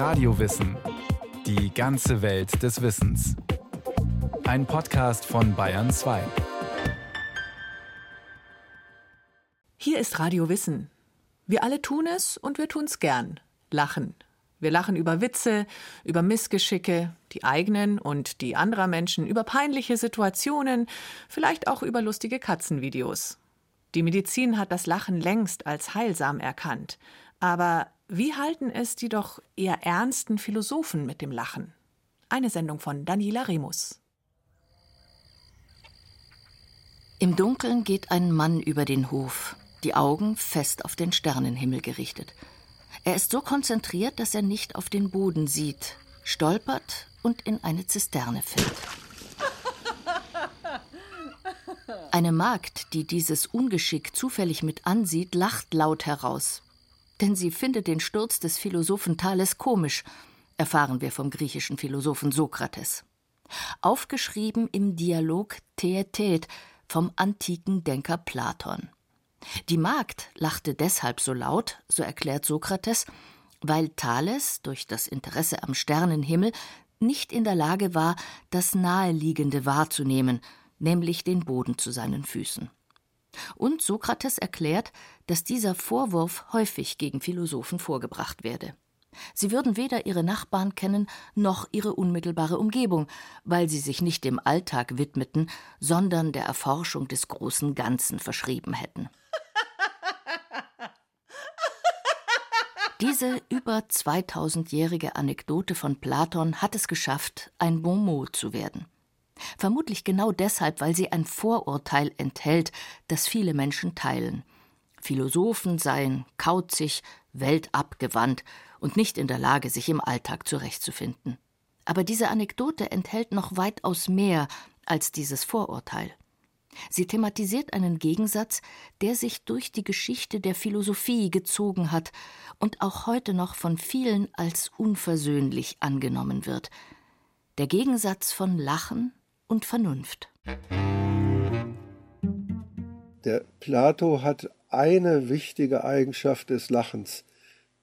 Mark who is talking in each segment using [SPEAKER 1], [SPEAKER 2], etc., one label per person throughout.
[SPEAKER 1] Radiowissen. Die ganze Welt des Wissens. Ein Podcast von Bayern 2.
[SPEAKER 2] Hier ist Radio Wissen. Wir alle tun es und wir tun es gern. Lachen. Wir lachen über Witze, über Missgeschicke, die eigenen und die anderer Menschen, über peinliche Situationen, vielleicht auch über lustige Katzenvideos. Die Medizin hat das Lachen längst als heilsam erkannt. Aber wie halten es die doch eher ernsten Philosophen mit dem Lachen? Eine Sendung von Daniela Remus.
[SPEAKER 3] Im Dunkeln geht ein Mann über den Hof, die Augen fest auf den Sternenhimmel gerichtet. Er ist so konzentriert, dass er nicht auf den Boden sieht, stolpert und in eine Zisterne fällt. Eine Magd, die dieses Ungeschick zufällig mit ansieht, lacht laut heraus. Denn sie findet den Sturz des Philosophen Thales komisch, erfahren wir vom griechischen Philosophen Sokrates. Aufgeschrieben im Dialog Theetet vom antiken Denker Platon. Die Magd lachte deshalb so laut, so erklärt Sokrates, weil Thales durch das Interesse am Sternenhimmel nicht in der Lage war, das Naheliegende wahrzunehmen, nämlich den Boden zu seinen Füßen. Und Sokrates erklärt, dass dieser Vorwurf häufig gegen Philosophen vorgebracht werde. Sie würden weder ihre Nachbarn kennen noch ihre unmittelbare Umgebung, weil sie sich nicht dem Alltag widmeten, sondern der Erforschung des großen Ganzen verschrieben hätten. Diese über 2000-jährige Anekdote von Platon hat es geschafft, ein Bon mot zu werden. Vermutlich genau deshalb, weil sie ein Vorurteil enthält, das viele Menschen teilen. Philosophen seien kauzig, weltabgewandt und nicht in der Lage, sich im Alltag zurechtzufinden. Aber diese Anekdote enthält noch weitaus mehr als dieses Vorurteil. Sie thematisiert einen Gegensatz, der sich durch die Geschichte der Philosophie gezogen hat und auch heute noch von vielen als unversöhnlich angenommen wird. Der Gegensatz von Lachen und Vernunft.
[SPEAKER 4] Der Plato hat eine wichtige Eigenschaft des Lachens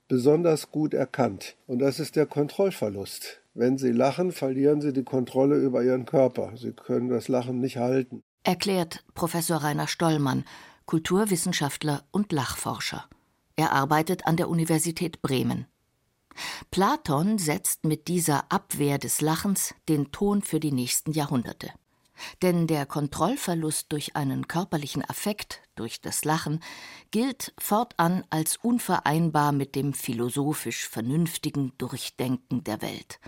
[SPEAKER 4] besonders gut erkannt, und das ist der Kontrollverlust. Wenn Sie lachen, verlieren Sie die Kontrolle über Ihren Körper. Sie können das Lachen nicht halten
[SPEAKER 3] erklärt Professor Rainer Stollmann, Kulturwissenschaftler und Lachforscher. Er arbeitet an der Universität Bremen. Platon setzt mit dieser Abwehr des Lachens den Ton für die nächsten Jahrhunderte. Denn der Kontrollverlust durch einen körperlichen Affekt, durch das Lachen, gilt fortan als unvereinbar mit dem philosophisch vernünftigen Durchdenken der Welt.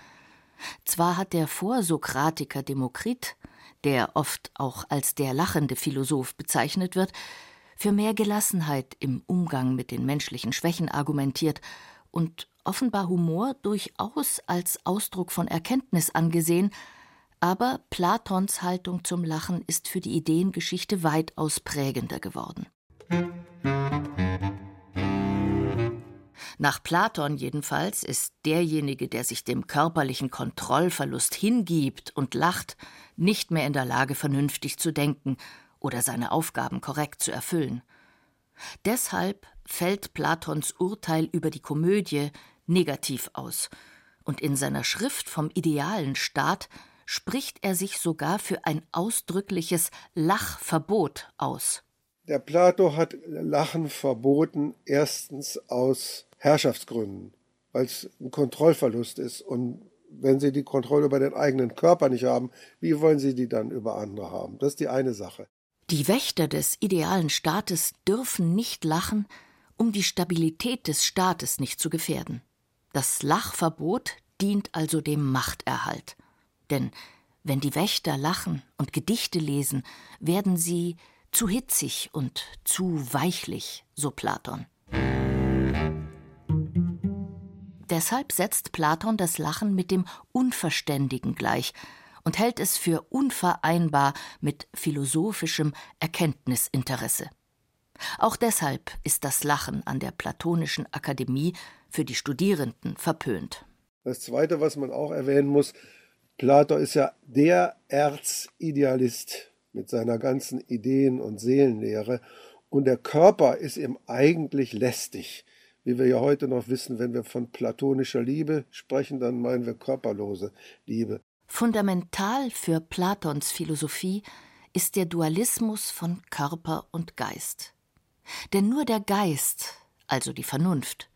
[SPEAKER 3] Zwar hat der Vorsokratiker Demokrit der oft auch als der lachende Philosoph bezeichnet wird, für mehr Gelassenheit im Umgang mit den menschlichen Schwächen argumentiert und offenbar Humor durchaus als Ausdruck von Erkenntnis angesehen, aber Platons Haltung zum Lachen ist für die Ideengeschichte weitaus prägender geworden. Nach Platon jedenfalls ist derjenige, der sich dem körperlichen Kontrollverlust hingibt und lacht, nicht mehr in der Lage, vernünftig zu denken oder seine Aufgaben korrekt zu erfüllen. Deshalb fällt Platons Urteil über die Komödie negativ aus, und in seiner Schrift vom idealen Staat spricht er sich sogar für ein ausdrückliches Lachverbot aus.
[SPEAKER 4] Der Plato hat Lachen verboten, erstens aus Herrschaftsgründen, weil es ein Kontrollverlust ist. Und wenn Sie die Kontrolle über den eigenen Körper nicht haben, wie wollen Sie die dann über andere haben? Das ist die eine Sache.
[SPEAKER 3] Die Wächter des idealen Staates dürfen nicht lachen, um die Stabilität des Staates nicht zu gefährden. Das Lachverbot dient also dem Machterhalt. Denn wenn die Wächter lachen und Gedichte lesen, werden sie zu hitzig und zu weichlich, so Platon. Deshalb setzt Platon das Lachen mit dem Unverständigen gleich und hält es für unvereinbar mit philosophischem Erkenntnisinteresse. Auch deshalb ist das Lachen an der Platonischen Akademie für die Studierenden verpönt.
[SPEAKER 4] Das Zweite, was man auch erwähnen muss, Plato ist ja der Erzidealist mit seiner ganzen Ideen- und Seelenlehre und der Körper ist ihm eigentlich lästig wie wir ja heute noch wissen, wenn wir von platonischer Liebe sprechen, dann meinen wir körperlose Liebe.
[SPEAKER 3] Fundamental für Platons Philosophie ist der Dualismus von Körper und Geist. Denn nur der Geist, also die Vernunft,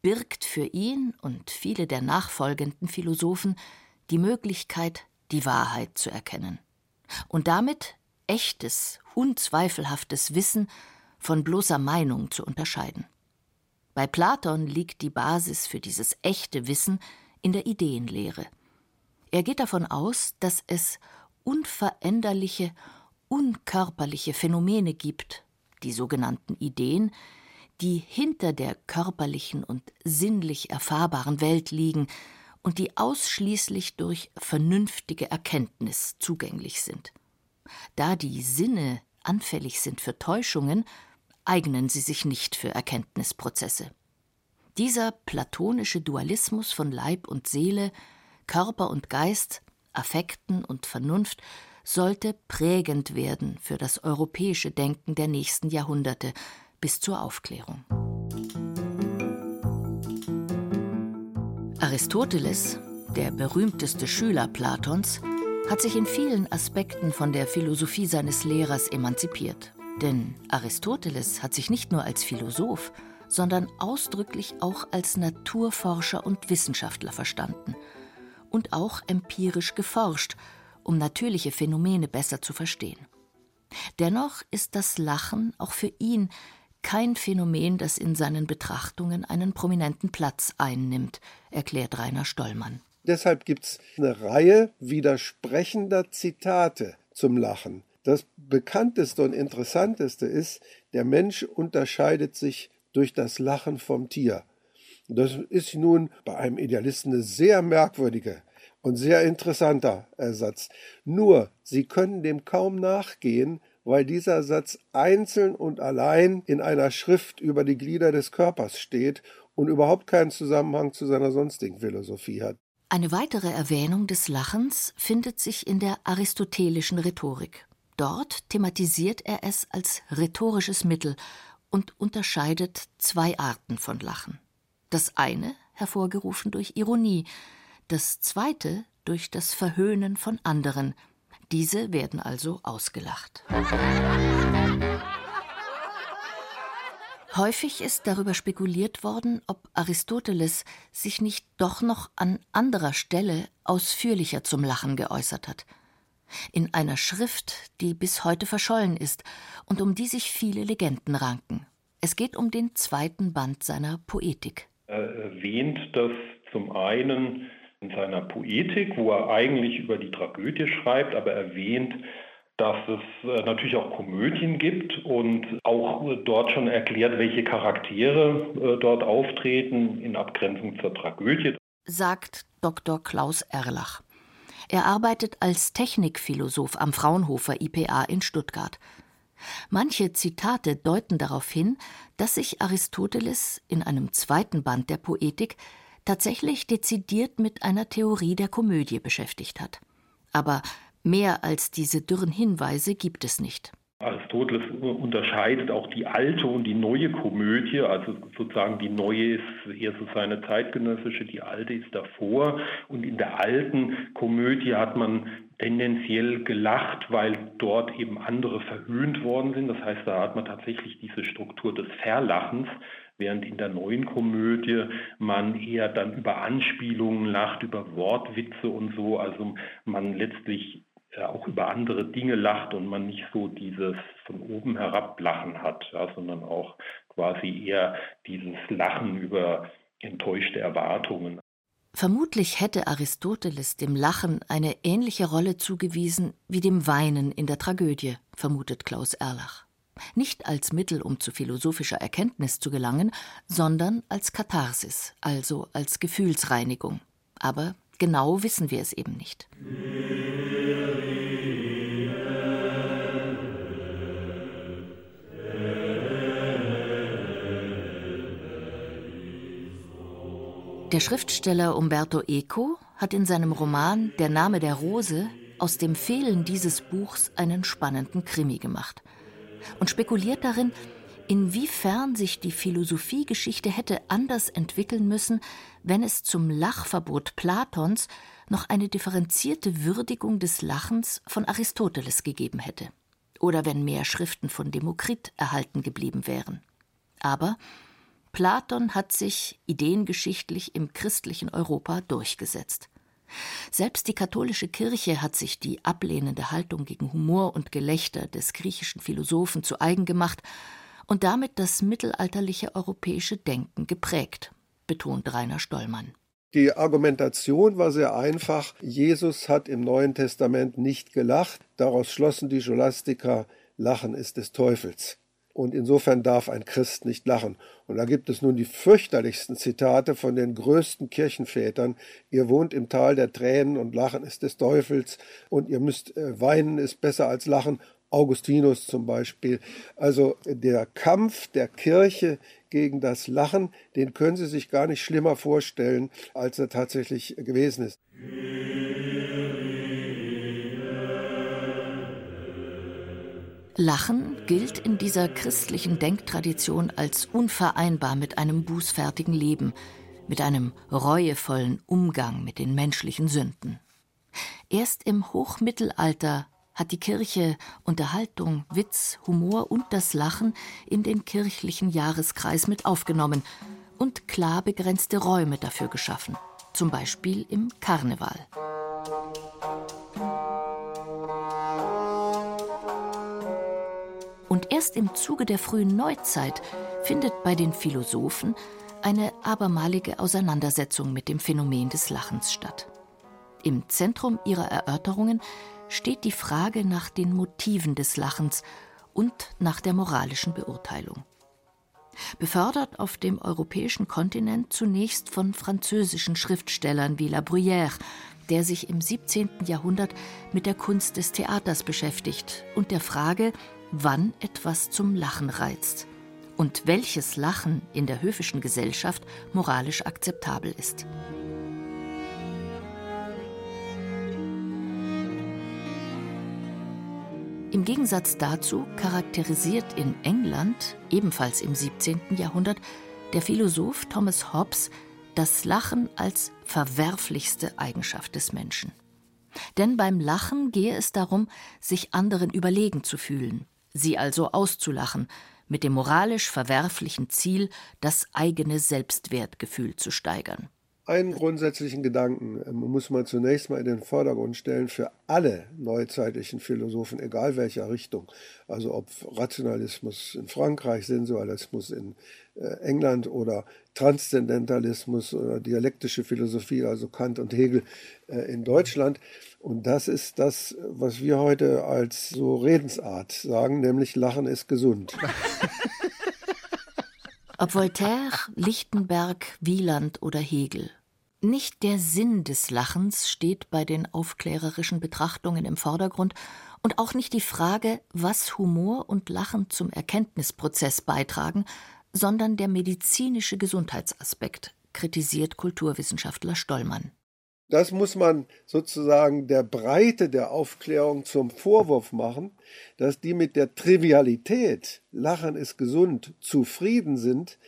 [SPEAKER 3] birgt für ihn und viele der nachfolgenden Philosophen die Möglichkeit, die Wahrheit zu erkennen und damit echtes, unzweifelhaftes Wissen von bloßer Meinung zu unterscheiden. Bei Platon liegt die Basis für dieses echte Wissen in der Ideenlehre. Er geht davon aus, dass es unveränderliche, unkörperliche Phänomene gibt, die sogenannten Ideen, die hinter der körperlichen und sinnlich erfahrbaren Welt liegen und die ausschließlich durch vernünftige Erkenntnis zugänglich sind. Da die Sinne anfällig sind für Täuschungen, eignen sie sich nicht für Erkenntnisprozesse. Dieser platonische Dualismus von Leib und Seele, Körper und Geist, Affekten und Vernunft sollte prägend werden für das europäische Denken der nächsten Jahrhunderte bis zur Aufklärung. Aristoteles, der berühmteste Schüler Platons, hat sich in vielen Aspekten von der Philosophie seines Lehrers emanzipiert. Denn Aristoteles hat sich nicht nur als Philosoph, sondern ausdrücklich auch als Naturforscher und Wissenschaftler verstanden und auch empirisch geforscht, um natürliche Phänomene besser zu verstehen. Dennoch ist das Lachen auch für ihn kein Phänomen, das in seinen Betrachtungen einen prominenten Platz einnimmt, erklärt Rainer Stollmann.
[SPEAKER 4] Deshalb gibt es eine Reihe widersprechender Zitate zum Lachen. Das bekannteste und interessanteste ist, der Mensch unterscheidet sich durch das Lachen vom Tier. Das ist nun bei einem Idealisten eine sehr merkwürdige und sehr interessanter Ersatz. Nur, Sie können dem kaum nachgehen, weil dieser Satz einzeln und allein in einer Schrift über die Glieder des Körpers steht und überhaupt keinen Zusammenhang zu seiner sonstigen Philosophie hat.
[SPEAKER 3] Eine weitere Erwähnung des Lachens findet sich in der aristotelischen Rhetorik. Dort thematisiert er es als rhetorisches Mittel und unterscheidet zwei Arten von Lachen. Das eine hervorgerufen durch Ironie, das zweite durch das Verhöhnen von anderen. Diese werden also ausgelacht. Häufig ist darüber spekuliert worden, ob Aristoteles sich nicht doch noch an anderer Stelle ausführlicher zum Lachen geäußert hat in einer Schrift, die bis heute verschollen ist und um die sich viele Legenden ranken. Es geht um den zweiten Band seiner Poetik.
[SPEAKER 5] Er erwähnt das zum einen in seiner Poetik, wo er eigentlich über die Tragödie schreibt, aber erwähnt, dass es äh, natürlich auch Komödien gibt und auch dort schon erklärt, welche Charaktere äh, dort auftreten in Abgrenzung zur Tragödie.
[SPEAKER 3] Sagt Dr. Klaus Erlach. Er arbeitet als Technikphilosoph am Fraunhofer IPA in Stuttgart. Manche Zitate deuten darauf hin, dass sich Aristoteles in einem zweiten Band der Poetik tatsächlich dezidiert mit einer Theorie der Komödie beschäftigt hat. Aber mehr als diese dürren Hinweise gibt es nicht.
[SPEAKER 5] Aristoteles unterscheidet auch die alte und die neue Komödie, also sozusagen die neue ist eher so seine zeitgenössische, die alte ist davor. Und in der alten Komödie hat man tendenziell gelacht, weil dort eben andere verhöhnt worden sind. Das heißt, da hat man tatsächlich diese Struktur des Verlachens, während in der neuen Komödie man eher dann über Anspielungen lacht, über Wortwitze und so. Also man letztlich auch über andere Dinge lacht und man nicht so dieses von oben herab Lachen hat, ja, sondern auch quasi eher dieses Lachen über enttäuschte Erwartungen.
[SPEAKER 3] Vermutlich hätte Aristoteles dem Lachen eine ähnliche Rolle zugewiesen wie dem Weinen in der Tragödie, vermutet Klaus Erlach. Nicht als Mittel, um zu philosophischer Erkenntnis zu gelangen, sondern als Katharsis, also als Gefühlsreinigung. Aber genau wissen wir es eben nicht. Der Schriftsteller Umberto Eco hat in seinem Roman Der Name der Rose aus dem Fehlen dieses Buchs einen spannenden Krimi gemacht und spekuliert darin, inwiefern sich die Philosophiegeschichte hätte anders entwickeln müssen, wenn es zum Lachverbot Platons noch eine differenzierte Würdigung des Lachens von Aristoteles gegeben hätte, oder wenn mehr Schriften von Demokrit erhalten geblieben wären. Aber Platon hat sich ideengeschichtlich im christlichen Europa durchgesetzt. Selbst die katholische Kirche hat sich die ablehnende Haltung gegen Humor und Gelächter des griechischen Philosophen zu eigen gemacht und damit das mittelalterliche europäische Denken geprägt, betont Rainer Stollmann.
[SPEAKER 4] Die Argumentation war sehr einfach. Jesus hat im Neuen Testament nicht gelacht. Daraus schlossen die Scholastiker, Lachen ist des Teufels. Und insofern darf ein Christ nicht lachen. Und da gibt es nun die fürchterlichsten Zitate von den größten Kirchenvätern. Ihr wohnt im Tal der Tränen und Lachen ist des Teufels. Und ihr müsst äh, weinen ist besser als lachen. Augustinus zum Beispiel. Also der Kampf der Kirche gegen das Lachen, den können Sie sich gar nicht schlimmer vorstellen, als er tatsächlich gewesen ist.
[SPEAKER 3] Lachen gilt in dieser christlichen Denktradition als unvereinbar mit einem bußfertigen Leben, mit einem reuevollen Umgang mit den menschlichen Sünden. Erst im Hochmittelalter hat die Kirche Unterhaltung, Witz, Humor und das Lachen in den kirchlichen Jahreskreis mit aufgenommen und klar begrenzte Räume dafür geschaffen, zum Beispiel im Karneval. Erst im Zuge der frühen Neuzeit findet bei den Philosophen eine abermalige Auseinandersetzung mit dem Phänomen des Lachens statt. Im Zentrum ihrer Erörterungen steht die Frage nach den Motiven des Lachens und nach der moralischen Beurteilung. Befördert auf dem europäischen Kontinent zunächst von französischen Schriftstellern wie La Bruyère, der sich im 17. Jahrhundert mit der Kunst des Theaters beschäftigt und der Frage, wann etwas zum Lachen reizt und welches Lachen in der höfischen Gesellschaft moralisch akzeptabel ist. Im Gegensatz dazu charakterisiert in England, ebenfalls im 17. Jahrhundert, der Philosoph Thomas Hobbes das Lachen als verwerflichste Eigenschaft des Menschen. Denn beim Lachen gehe es darum, sich anderen überlegen zu fühlen, sie also auszulachen, mit dem moralisch verwerflichen Ziel, das eigene Selbstwertgefühl zu steigern
[SPEAKER 4] einen grundsätzlichen Gedanken ähm, muss man zunächst mal in den Vordergrund stellen für alle neuzeitlichen Philosophen, egal welcher Richtung. Also ob Rationalismus in Frankreich, Sensualismus in äh, England oder Transzendentalismus oder dialektische Philosophie, also Kant und Hegel äh, in Deutschland. Und das ist das, was wir heute als so Redensart sagen, nämlich Lachen ist gesund.
[SPEAKER 3] Ob Voltaire, Lichtenberg, Wieland oder Hegel. Nicht der Sinn des Lachens steht bei den aufklärerischen Betrachtungen im Vordergrund und auch nicht die Frage, was Humor und Lachen zum Erkenntnisprozess beitragen, sondern der medizinische Gesundheitsaspekt, kritisiert Kulturwissenschaftler Stollmann.
[SPEAKER 4] Das muss man sozusagen der Breite der Aufklärung zum Vorwurf machen, dass die mit der Trivialität, Lachen ist gesund, zufrieden sind,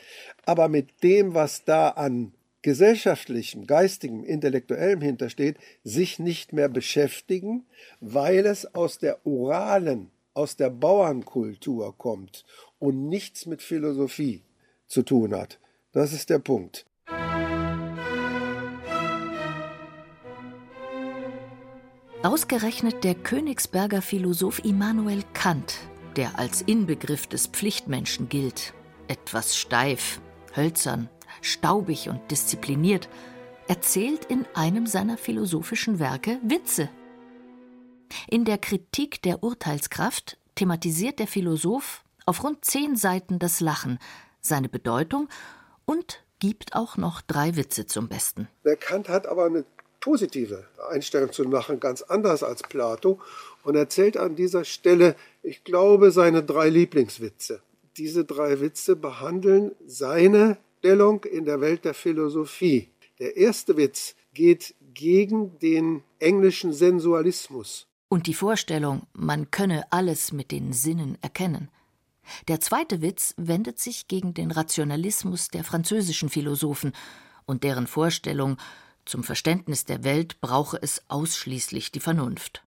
[SPEAKER 4] aber mit dem, was da an gesellschaftlichem, geistigem, intellektuellem hintersteht, sich nicht mehr beschäftigen, weil es aus der oralen, aus der Bauernkultur kommt und nichts mit Philosophie zu tun hat. Das ist der Punkt.
[SPEAKER 3] Ausgerechnet der Königsberger Philosoph Immanuel Kant, der als Inbegriff des Pflichtmenschen gilt, etwas steif, hölzern, staubig und diszipliniert, erzählt in einem seiner philosophischen Werke Witze. In der Kritik der Urteilskraft thematisiert der Philosoph auf rund zehn Seiten das Lachen, seine Bedeutung und gibt auch noch drei Witze zum Besten.
[SPEAKER 4] Der Kant hat aber eine positive Einstellung zum Lachen, ganz anders als Plato, und erzählt an dieser Stelle, ich glaube, seine drei Lieblingswitze. Diese drei Witze behandeln seine Stellung in der Welt der Philosophie. Der erste Witz geht gegen den englischen Sensualismus.
[SPEAKER 3] Und die Vorstellung, man könne alles mit den Sinnen erkennen. Der zweite Witz wendet sich gegen den Rationalismus der französischen Philosophen und deren Vorstellung, zum Verständnis der Welt brauche es ausschließlich die Vernunft.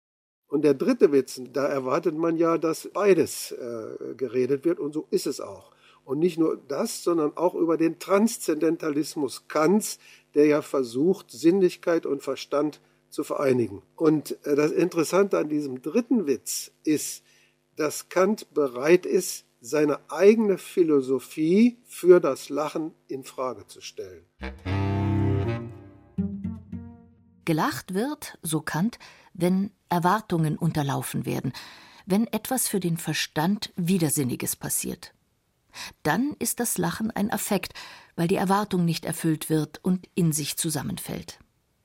[SPEAKER 4] Und der dritte Witz, da erwartet man ja, dass beides äh, geredet wird und so ist es auch. Und nicht nur das, sondern auch über den Transzendentalismus Kants, der ja versucht, Sinnlichkeit und Verstand zu vereinigen. Und äh, das Interessante an diesem dritten Witz ist, dass Kant bereit ist, seine eigene Philosophie für das Lachen in Frage zu stellen.
[SPEAKER 3] Gelacht wird, so Kant, wenn Erwartungen unterlaufen werden, wenn etwas für den Verstand Widersinniges passiert. Dann ist das Lachen ein Affekt, weil die Erwartung nicht erfüllt wird und in sich zusammenfällt.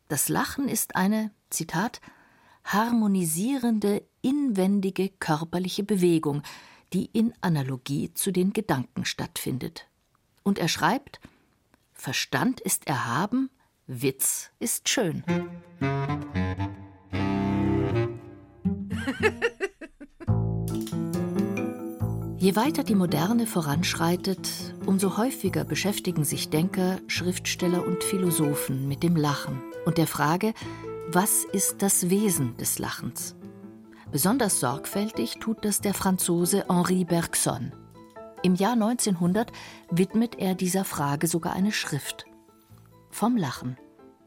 [SPEAKER 3] Das Lachen ist eine, Zitat, harmonisierende, inwendige körperliche Bewegung, die in Analogie zu den Gedanken stattfindet. Und er schreibt Verstand ist erhaben, Witz ist schön. Je weiter die Moderne voranschreitet, umso häufiger beschäftigen sich Denker, Schriftsteller und Philosophen mit dem Lachen und der Frage, was ist das Wesen des Lachens? Besonders sorgfältig tut das der Franzose Henri Bergson. Im Jahr 1900 widmet er dieser Frage sogar eine Schrift. Vom Lachen.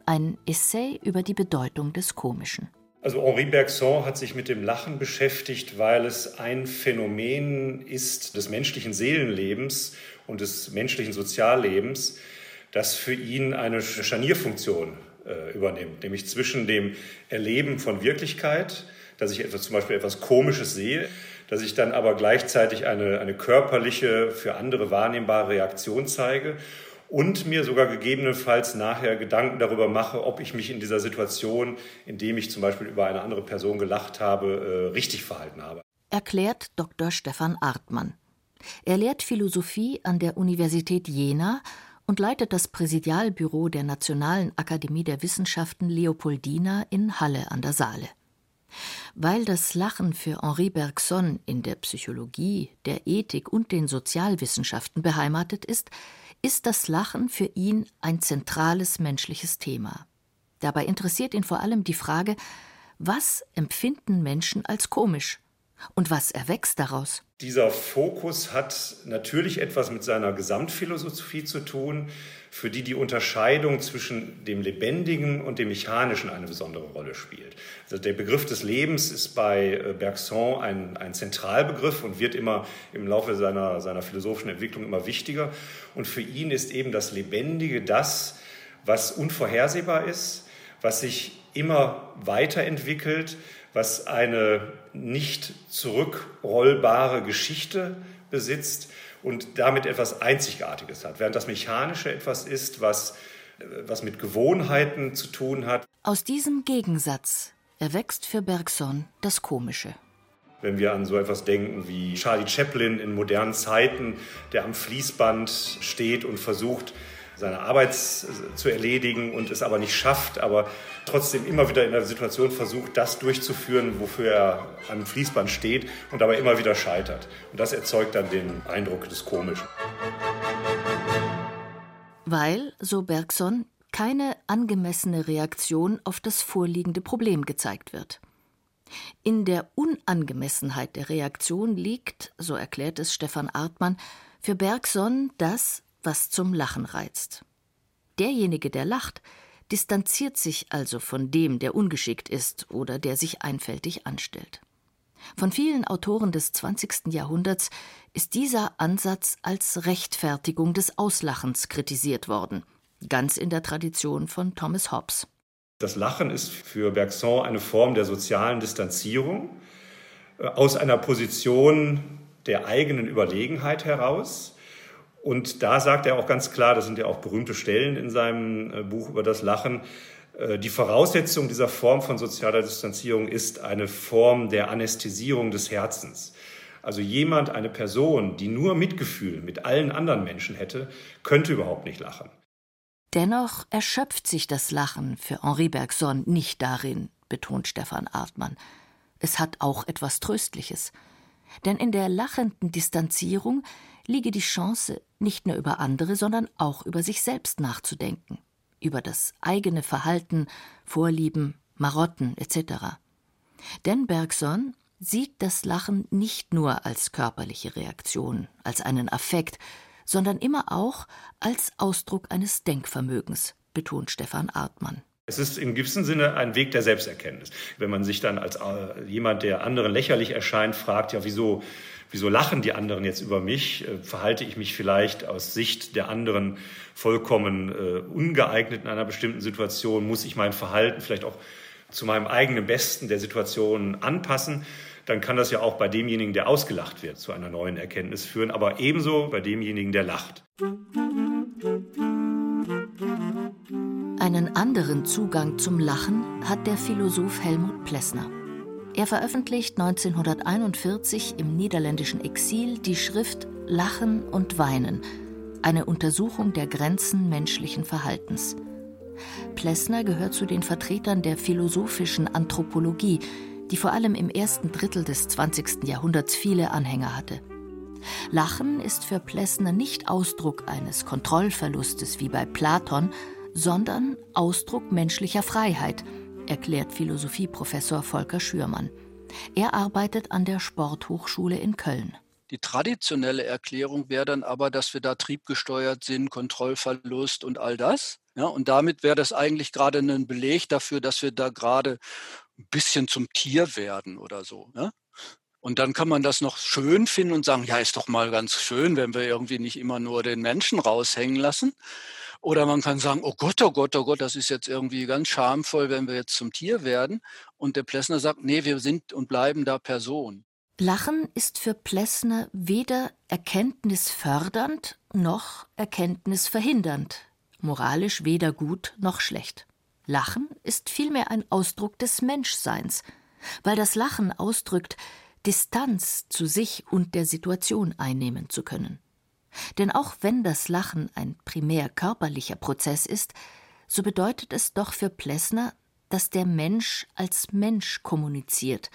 [SPEAKER 3] Ein Essay über die Bedeutung des Komischen.
[SPEAKER 6] Also Henri Bergson hat sich mit dem Lachen beschäftigt, weil es ein Phänomen ist des menschlichen Seelenlebens und des menschlichen Soziallebens, das für ihn eine Scharnierfunktion äh, übernimmt, nämlich zwischen dem Erleben von Wirklichkeit, dass ich etwas, zum Beispiel etwas Komisches sehe, dass ich dann aber gleichzeitig eine, eine körperliche, für andere wahrnehmbare Reaktion zeige und mir sogar gegebenenfalls nachher Gedanken darüber mache, ob ich mich in dieser Situation, in dem ich zum Beispiel über eine andere Person gelacht habe, äh, richtig verhalten habe.
[SPEAKER 3] Erklärt Dr. Stefan Artmann. Er lehrt Philosophie an der Universität Jena und leitet das Präsidialbüro der Nationalen Akademie der Wissenschaften Leopoldina in Halle an der Saale. Weil das Lachen für Henri Bergson in der Psychologie, der Ethik und den Sozialwissenschaften beheimatet ist, ist das Lachen für ihn ein zentrales menschliches Thema. Dabei interessiert ihn vor allem die Frage, was empfinden Menschen als komisch und was erwächst daraus?
[SPEAKER 6] Dieser Fokus hat natürlich etwas mit seiner Gesamtphilosophie zu tun, für die die Unterscheidung zwischen dem Lebendigen und dem Mechanischen eine besondere Rolle spielt. Also der Begriff des Lebens ist bei äh, Bergson ein, ein Zentralbegriff und wird immer im Laufe seiner, seiner philosophischen Entwicklung immer wichtiger. Und für ihn ist eben das Lebendige das, was unvorhersehbar ist, was sich immer weiterentwickelt, was eine nicht zurückrollbare Geschichte besitzt und damit etwas Einzigartiges hat, während das Mechanische etwas ist, was, was mit Gewohnheiten zu tun hat.
[SPEAKER 3] Aus diesem Gegensatz erwächst für Bergson das Komische.
[SPEAKER 6] Wenn wir an so etwas denken wie Charlie Chaplin in modernen Zeiten, der am Fließband steht und versucht, seine Arbeit zu erledigen und es aber nicht schafft, aber trotzdem immer wieder in der Situation versucht, das durchzuführen, wofür er am Fließband steht und dabei immer wieder scheitert. Und das erzeugt dann den Eindruck des Komischen.
[SPEAKER 3] Weil, so Bergson, keine angemessene Reaktion auf das vorliegende Problem gezeigt wird. In der Unangemessenheit der Reaktion liegt, so erklärt es Stefan Artmann, für Bergson das, was zum Lachen reizt. Derjenige, der lacht, distanziert sich also von dem, der ungeschickt ist oder der sich einfältig anstellt. Von vielen Autoren des 20. Jahrhunderts ist dieser Ansatz als Rechtfertigung des Auslachens kritisiert worden, ganz in der Tradition von Thomas Hobbes.
[SPEAKER 6] Das Lachen ist für Bergson eine Form der sozialen Distanzierung äh, aus einer Position der eigenen Überlegenheit heraus und da sagt er auch ganz klar, das sind ja auch berühmte Stellen in seinem äh, Buch über das Lachen, äh, die Voraussetzung dieser Form von sozialer Distanzierung ist eine Form der Anästhesierung des Herzens. Also jemand, eine Person, die nur Mitgefühl mit allen anderen Menschen hätte, könnte überhaupt nicht lachen.
[SPEAKER 3] Dennoch erschöpft sich das Lachen für Henri Bergson nicht darin, betont Stefan Artmann. Es hat auch etwas Tröstliches. Denn in der lachenden Distanzierung liege die Chance, nicht nur über andere, sondern auch über sich selbst nachzudenken, über das eigene Verhalten, Vorlieben, Marotten etc. Denn Bergson sieht das Lachen nicht nur als körperliche Reaktion, als einen Affekt, sondern immer auch als Ausdruck eines Denkvermögens, betont Stefan Artmann.
[SPEAKER 6] Es ist im gewissen Sinne ein Weg der Selbsterkenntnis. Wenn man sich dann als äh, jemand, der anderen lächerlich erscheint, fragt, ja, wieso, wieso lachen die anderen jetzt über mich? Äh, verhalte ich mich vielleicht aus Sicht der anderen vollkommen äh, ungeeignet in einer bestimmten Situation? Muss ich mein Verhalten vielleicht auch zu meinem eigenen Besten der Situation anpassen? Dann kann das ja auch bei demjenigen, der ausgelacht wird, zu einer neuen Erkenntnis führen, aber ebenso bei demjenigen, der lacht.
[SPEAKER 3] Einen anderen Zugang zum Lachen hat der Philosoph Helmut Plessner. Er veröffentlicht 1941 im niederländischen Exil die Schrift Lachen und Weinen, eine Untersuchung der Grenzen menschlichen Verhaltens. Plessner gehört zu den Vertretern der philosophischen Anthropologie, die vor allem im ersten Drittel des 20. Jahrhunderts viele Anhänger hatte. Lachen ist für Plessner nicht Ausdruck eines Kontrollverlustes wie bei Platon, sondern Ausdruck menschlicher Freiheit, erklärt Philosophieprofessor Volker Schürmann. Er arbeitet an der Sporthochschule in Köln.
[SPEAKER 7] Die traditionelle Erklärung wäre dann aber, dass wir da triebgesteuert sind, Kontrollverlust und all das. Ja, und damit wäre das eigentlich gerade ein Beleg dafür, dass wir da gerade ein bisschen zum Tier werden oder so. Ja? Und dann kann man das noch schön finden und sagen, ja, ist doch mal ganz schön, wenn wir irgendwie nicht immer nur den Menschen raushängen lassen. Oder man kann sagen, oh Gott, oh Gott, oh Gott, das ist jetzt irgendwie ganz schamvoll, wenn wir jetzt zum Tier werden. Und der Plessner sagt, nee, wir sind und bleiben da Person.
[SPEAKER 3] Lachen ist für Plessner weder erkenntnisfördernd noch erkenntnisverhindernd, moralisch weder gut noch schlecht. Lachen ist vielmehr ein Ausdruck des Menschseins, weil das Lachen ausdrückt, Distanz zu sich und der Situation einnehmen zu können. Denn auch wenn das Lachen ein primär körperlicher Prozess ist, so bedeutet es doch für Plessner, dass der Mensch als Mensch kommuniziert,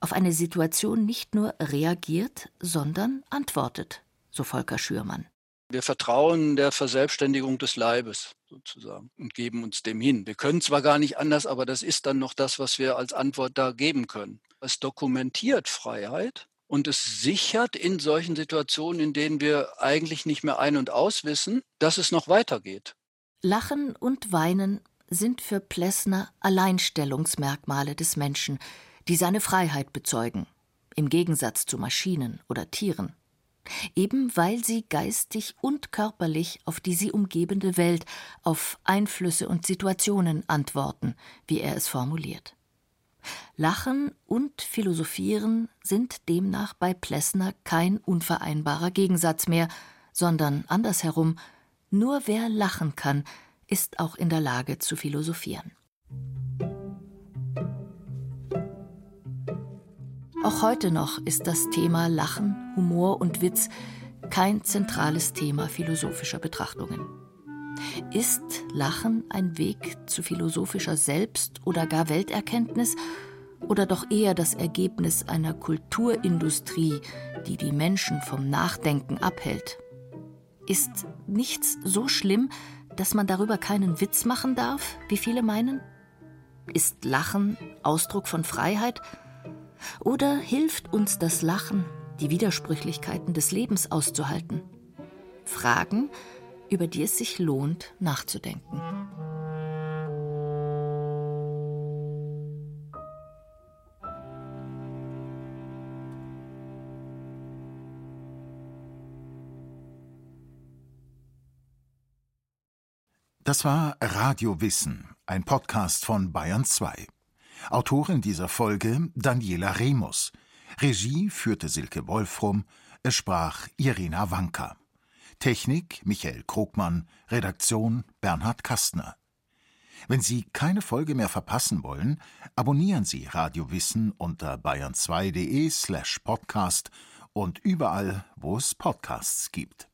[SPEAKER 3] auf eine Situation nicht nur reagiert, sondern antwortet, so Volker Schürmann.
[SPEAKER 7] Wir vertrauen der Verselbstständigung des Leibes sozusagen und geben uns dem hin. Wir können zwar gar nicht anders, aber das ist dann noch das, was wir als Antwort da geben können. Es dokumentiert Freiheit und es sichert in solchen Situationen, in denen wir eigentlich nicht mehr ein- und auswissen, dass es noch weitergeht.
[SPEAKER 3] Lachen und Weinen sind für Plessner Alleinstellungsmerkmale des Menschen, die seine Freiheit bezeugen, im Gegensatz zu Maschinen oder Tieren. Eben weil sie geistig und körperlich auf die sie umgebende Welt, auf Einflüsse und Situationen antworten, wie er es formuliert. Lachen und Philosophieren sind demnach bei Plessner kein unvereinbarer Gegensatz mehr, sondern andersherum, nur wer lachen kann, ist auch in der Lage zu philosophieren. Auch heute noch ist das Thema Lachen, Humor und Witz kein zentrales Thema philosophischer Betrachtungen. Ist Lachen ein Weg zu philosophischer Selbst- oder gar Welterkenntnis oder doch eher das Ergebnis einer Kulturindustrie, die die Menschen vom Nachdenken abhält? Ist nichts so schlimm, dass man darüber keinen Witz machen darf, wie viele meinen? Ist Lachen Ausdruck von Freiheit? Oder hilft uns das Lachen, die Widersprüchlichkeiten des Lebens auszuhalten? Fragen, über die es sich lohnt nachzudenken.
[SPEAKER 1] Das war Radio Wissen, ein Podcast von Bayern 2. Autorin dieser Folge Daniela Remus. Regie führte Silke Wolfrum, es sprach Irina Wanka. Technik Michael Krogmann, Redaktion Bernhard Kastner. Wenn Sie keine Folge mehr verpassen wollen, abonnieren Sie Radio Wissen unter bayern2.de slash podcast und überall, wo es Podcasts gibt.